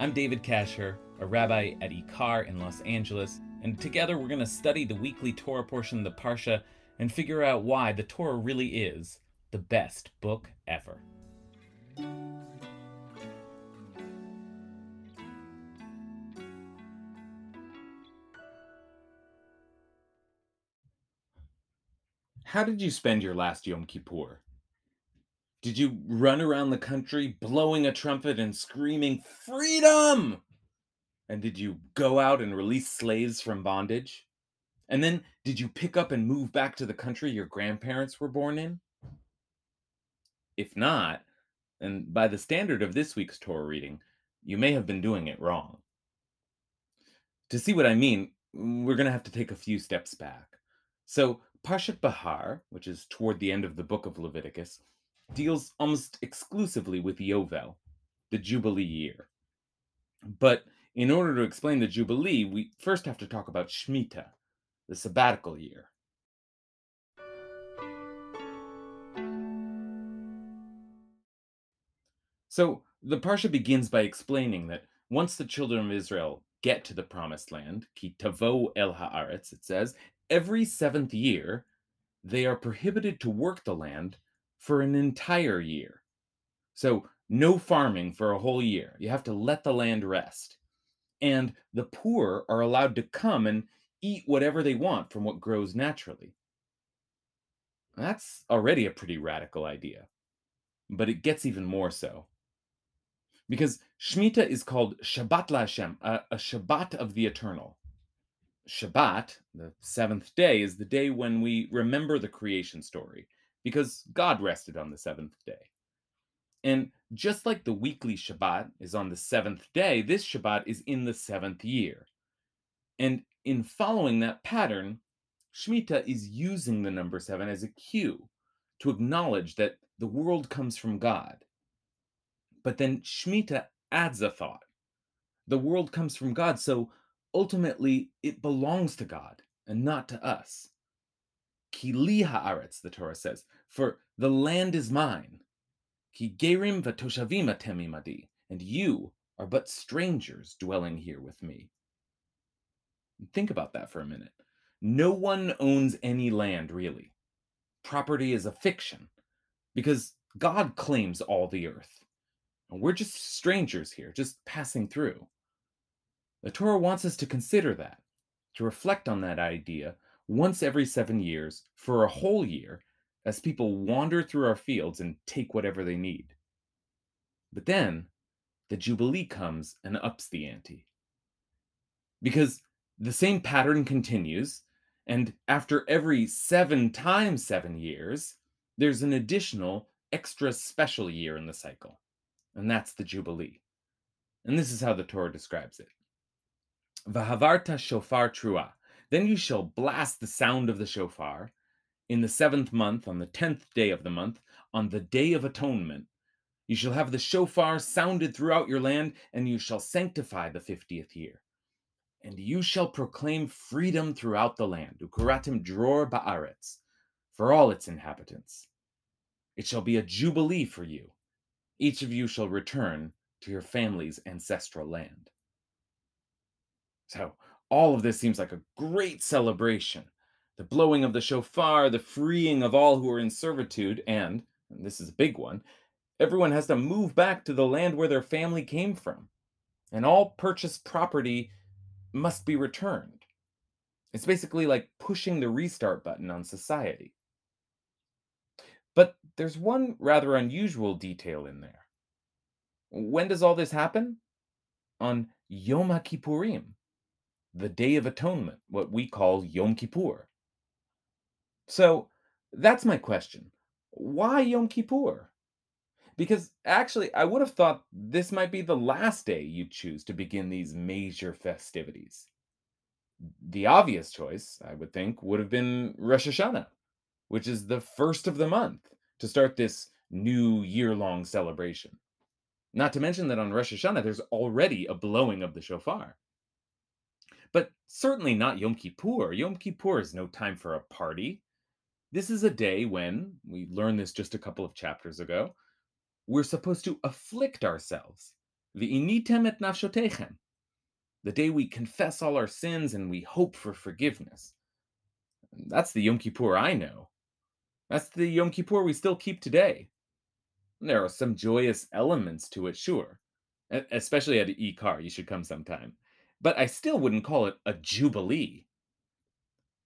I'm David Kasher, a rabbi at Ikar in Los Angeles, and together we're going to study the weekly Torah portion of the Parsha and figure out why the Torah really is the best book ever. How did you spend your last Yom Kippur? Did you run around the country blowing a trumpet and screaming, Freedom! And did you go out and release slaves from bondage? And then did you pick up and move back to the country your grandparents were born in? If not, and by the standard of this week's Torah reading, you may have been doing it wrong. To see what I mean, we're going to have to take a few steps back. So, Parshat Bahar, which is toward the end of the book of Leviticus, deals almost exclusively with Yovel, the Jubilee year. But in order to explain the Jubilee, we first have to talk about Shemitah, the sabbatical year. So the Parsha begins by explaining that once the children of Israel get to the promised land, ki tavo el haaretz, it says, every seventh year, they are prohibited to work the land for an entire year. So, no farming for a whole year. You have to let the land rest. And the poor are allowed to come and eat whatever they want from what grows naturally. That's already a pretty radical idea. But it gets even more so. Because Shemitah is called Shabbat Lashem, a, a Shabbat of the Eternal. Shabbat, the seventh day, is the day when we remember the creation story because God rested on the seventh day. And just like the weekly Shabbat is on the seventh day, this Shabbat is in the seventh year. And in following that pattern, Shemitah is using the number seven as a cue to acknowledge that the world comes from God. But then Shemitah adds a thought. The world comes from God, so ultimately it belongs to God and not to us. Ki haaretz, the Torah says, for the land is mine. Ki gerim v'toshavim atem and you are but strangers dwelling here with me. Think about that for a minute. No one owns any land, really. Property is a fiction because God claims all the earth. And we're just strangers here, just passing through. The Torah wants us to consider that, to reflect on that idea once every seven years for a whole year as people wander through our fields and take whatever they need. But then the Jubilee comes and ups the ante. Because the same pattern continues, and after every seven times seven years, there's an additional extra special year in the cycle, and that's the Jubilee. And this is how the Torah describes it. Vahavarta shofar trua. Then you shall blast the sound of the shofar in the seventh month, on the tenth day of the month, on the day of atonement. You shall have the shofar sounded throughout your land, and you shall sanctify the fiftieth year. And you shall proclaim freedom throughout the land, ukuratim dror ba'aretz, for all its inhabitants. It shall be a jubilee for you. Each of you shall return to your family's ancestral land. So, all of this seems like a great celebration. The blowing of the shofar, the freeing of all who are in servitude, and, and this is a big one, everyone has to move back to the land where their family came from. And all purchased property must be returned. It's basically like pushing the restart button on society. But there's one rather unusual detail in there. When does all this happen? On Yom Kippurim, the Day of Atonement, what we call Yom Kippur. So that's my question. Why Yom Kippur? Because actually, I would have thought this might be the last day you'd choose to begin these major festivities. The obvious choice, I would think, would have been Rosh Hashanah, which is the first of the month to start this new year long celebration. Not to mention that on Rosh Hashanah, there's already a blowing of the shofar. But certainly not Yom Kippur. Yom Kippur is no time for a party. This is a day when, we learned this just a couple of chapters ago, we're supposed to afflict ourselves. V'initem et nafshotechem. The day we confess all our sins and we hope for forgiveness. That's the Yom Kippur I know. That's the Yom Kippur we still keep today. There are some joyous elements to it, sure. Especially at Ikar, you should come sometime. But I still wouldn't call it a jubilee.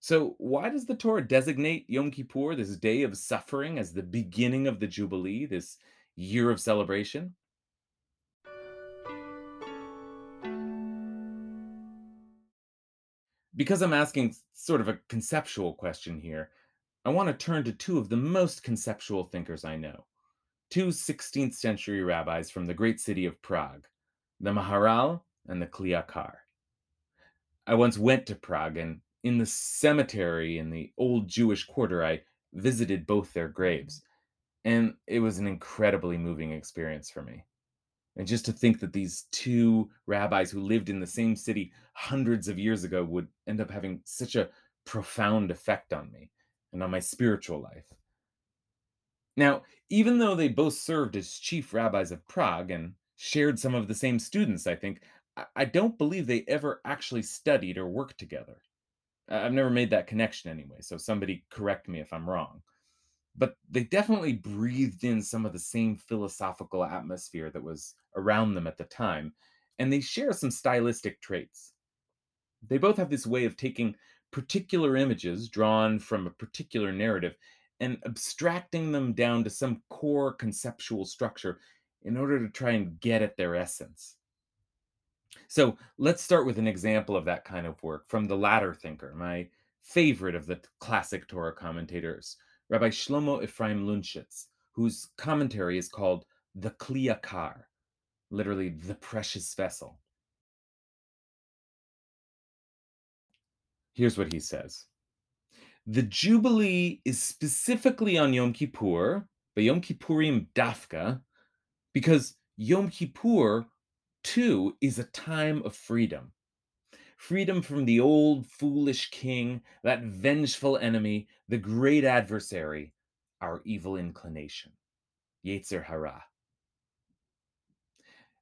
So, why does the Torah designate Yom Kippur, this day of suffering, as the beginning of the Jubilee, this year of celebration? Because I'm asking sort of a conceptual question here, I want to turn to two of the most conceptual thinkers I know, two 16th century rabbis from the great city of Prague, the Maharal and the Kli Yakar. I once went to Prague, and in the cemetery in the old Jewish quarter, I visited both their graves. Mm-hmm. And it was an incredibly moving experience for me. And just to think that these two rabbis who lived in the same city hundreds of years ago would end up having such a profound effect on me and on my spiritual life. Now, even though they both served as chief rabbis of Prague and shared some of the same students, I think, I don't believe they ever actually studied or worked together. I've never made that connection anyway, so somebody correct me if I'm wrong. But they definitely breathed in some of the same philosophical atmosphere that was around them at the time, and they share some stylistic traits. They both have this way of taking particular images drawn from a particular narrative and abstracting them down to some core conceptual structure in order to try and get at their essence. So let's start with an example of that kind of work from the latter thinker, my favorite of the classic Torah commentators, Rabbi Shlomo Ephraim Lunshitz, whose commentary is called the Kli Yakar, literally the precious vessel. Here's what he says The Jubilee is specifically on Yom Kippur, but Yom Kippurim Dafka, because Yom Kippur too is a time of freedom. Freedom from the old foolish king, that vengeful enemy, the great adversary, our evil inclination, Yetzer Hara.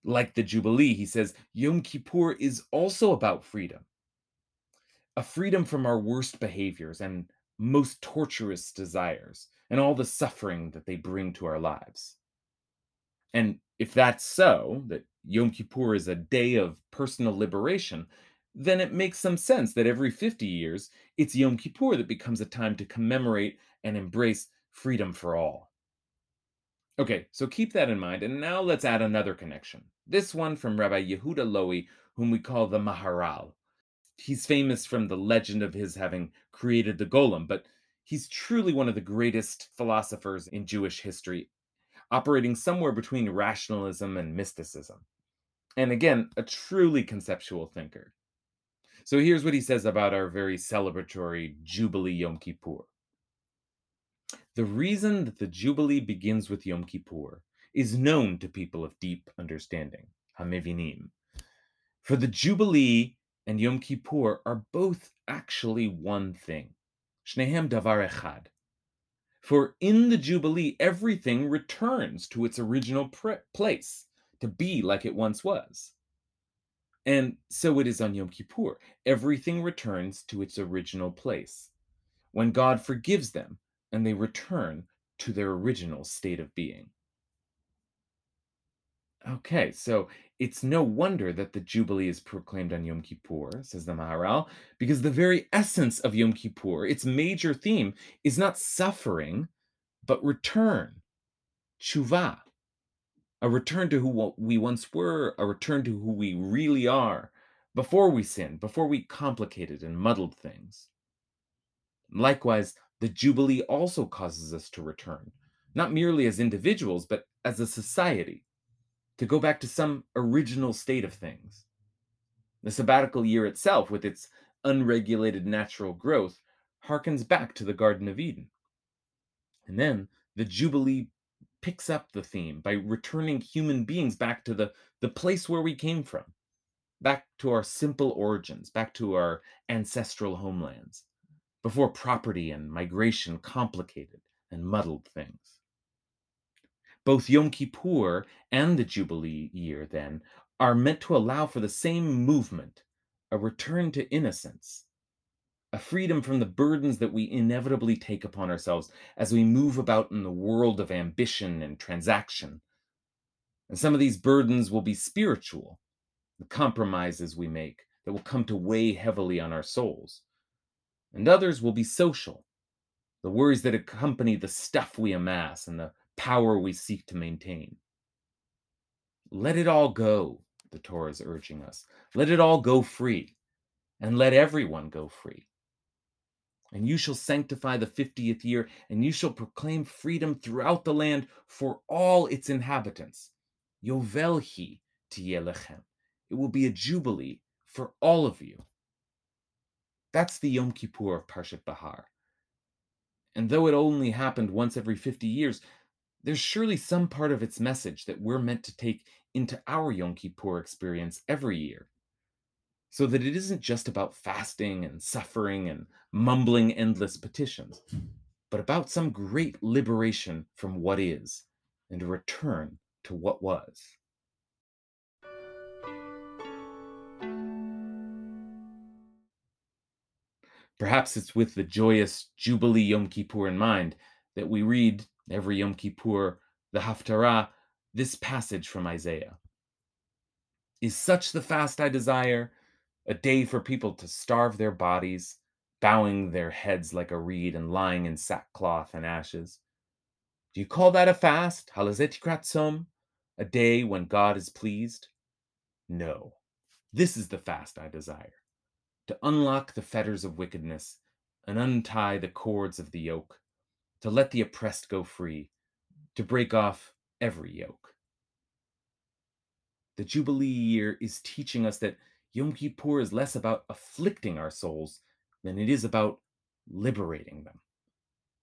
Like the Jubilee, he says, Yom Kippur is also about freedom, a freedom from our worst behaviors and most torturous desires, and all the suffering that they bring to our lives. And if that's so, that Yom Kippur is a day of personal liberation, then it makes some sense that every 50 years, it's Yom Kippur that becomes a time to commemorate and embrace freedom for all. Okay, so keep that in mind, and now let's add another connection. This one from Rabbi Yehuda Lowy, whom we call the Maharal. He's famous from the legend of his having created the golem, but he's truly one of the greatest philosophers in Jewish history operating somewhere between rationalism and mysticism. And again, a truly conceptual thinker. So here's what he says about our very celebratory Jubilee Yom Kippur. The reason that the Jubilee begins with Yom Kippur is known to people of deep understanding, Hamevinim. For the Jubilee and Yom Kippur are both actually one thing. Shnehem davar echad. For in the Jubilee, everything returns to its original pr- place, to be like it once was. And so it is on Yom Kippur. Everything returns to its original place. When God forgives them and they return to their original state of being. Okay, so it's no wonder that the Jubilee is proclaimed on Yom Kippur, says the Maharal, because the very essence of Yom Kippur, its major theme, is not suffering, but return, tshuva, a return to who we once were, a return to who we really are before we sinned, before we complicated and muddled things. Likewise, the Jubilee also causes us to return, not merely as individuals, but as a society, to go back to some original state of things. The sabbatical year itself, with its unregulated natural growth, harkens back to the Garden of Eden. And then the Jubilee picks up the theme by returning human beings back to the, the place where we came from, back to our simple origins, back to our ancestral homelands, before property and migration complicated and muddled things. Both Yom Kippur and the Jubilee year, then, are meant to allow for the same movement, a return to innocence, a freedom from the burdens that we inevitably take upon ourselves as we move about in the world of ambition and transaction. And some of these burdens will be spiritual, the compromises we make that will come to weigh heavily on our souls. And others will be social, the worries that accompany the stuff we amass and the power we seek to maintain. Let it all go, the Torah is urging us. Let it all go free, and let everyone go free. And you shall sanctify the fiftieth year, and you shall proclaim freedom throughout the land for all its inhabitants. Yovelhi tiyelechem. It will be a jubilee for all of you. That's the Yom Kippur of Parshat Bahar. And though it only happened once every 50 years, there's surely some part of its message that we're meant to take into our Yom Kippur experience every year so that it isn't just about fasting and suffering and mumbling endless petitions, but about some great liberation from what is and a return to what was. Perhaps it's with the joyous Jubilee Yom Kippur in mind that we read every Yom Kippur the Haftarah, this passage from Isaiah. Is such the fast I desire a day for people to starve their bodies, bowing their heads like a reed and lying in sackcloth and ashes. Do you call that a fast, halazetikrat a day when God is pleased? No, this is the fast I desire to unlock the fetters of wickedness and untie the cords of the yoke, to let the oppressed go free, to break off every yoke. The Jubilee year is teaching us that Yom Kippur is less about afflicting our souls than it is about liberating them.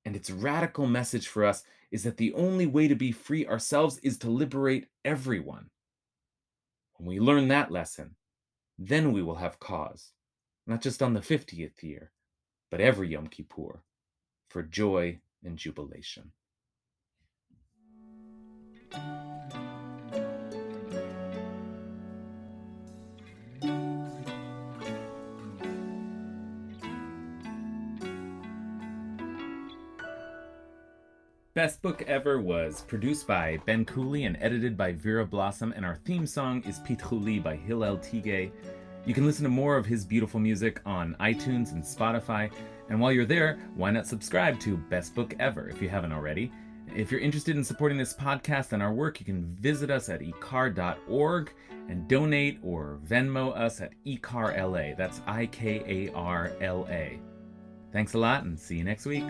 And its radical message for us is that the only way to be free ourselves is to liberate everyone. When we learn that lesson, then we will have cause, not just on the 50th year, but every Yom Kippur, for joy and jubilation. Best Book Ever was produced by Ben Cooley and edited by Vera Blossom, and our theme song is Pitchuli by Hillel Tigay. You can listen to more of his beautiful music on iTunes and Spotify. And while you're there, why not subscribe to Best Book Ever if you haven't already? If you're interested in supporting this podcast and our work, you can visit us at ikar.org and donate or Venmo us at ikarla. That's I K A R L A. Thanks a lot and see you next week.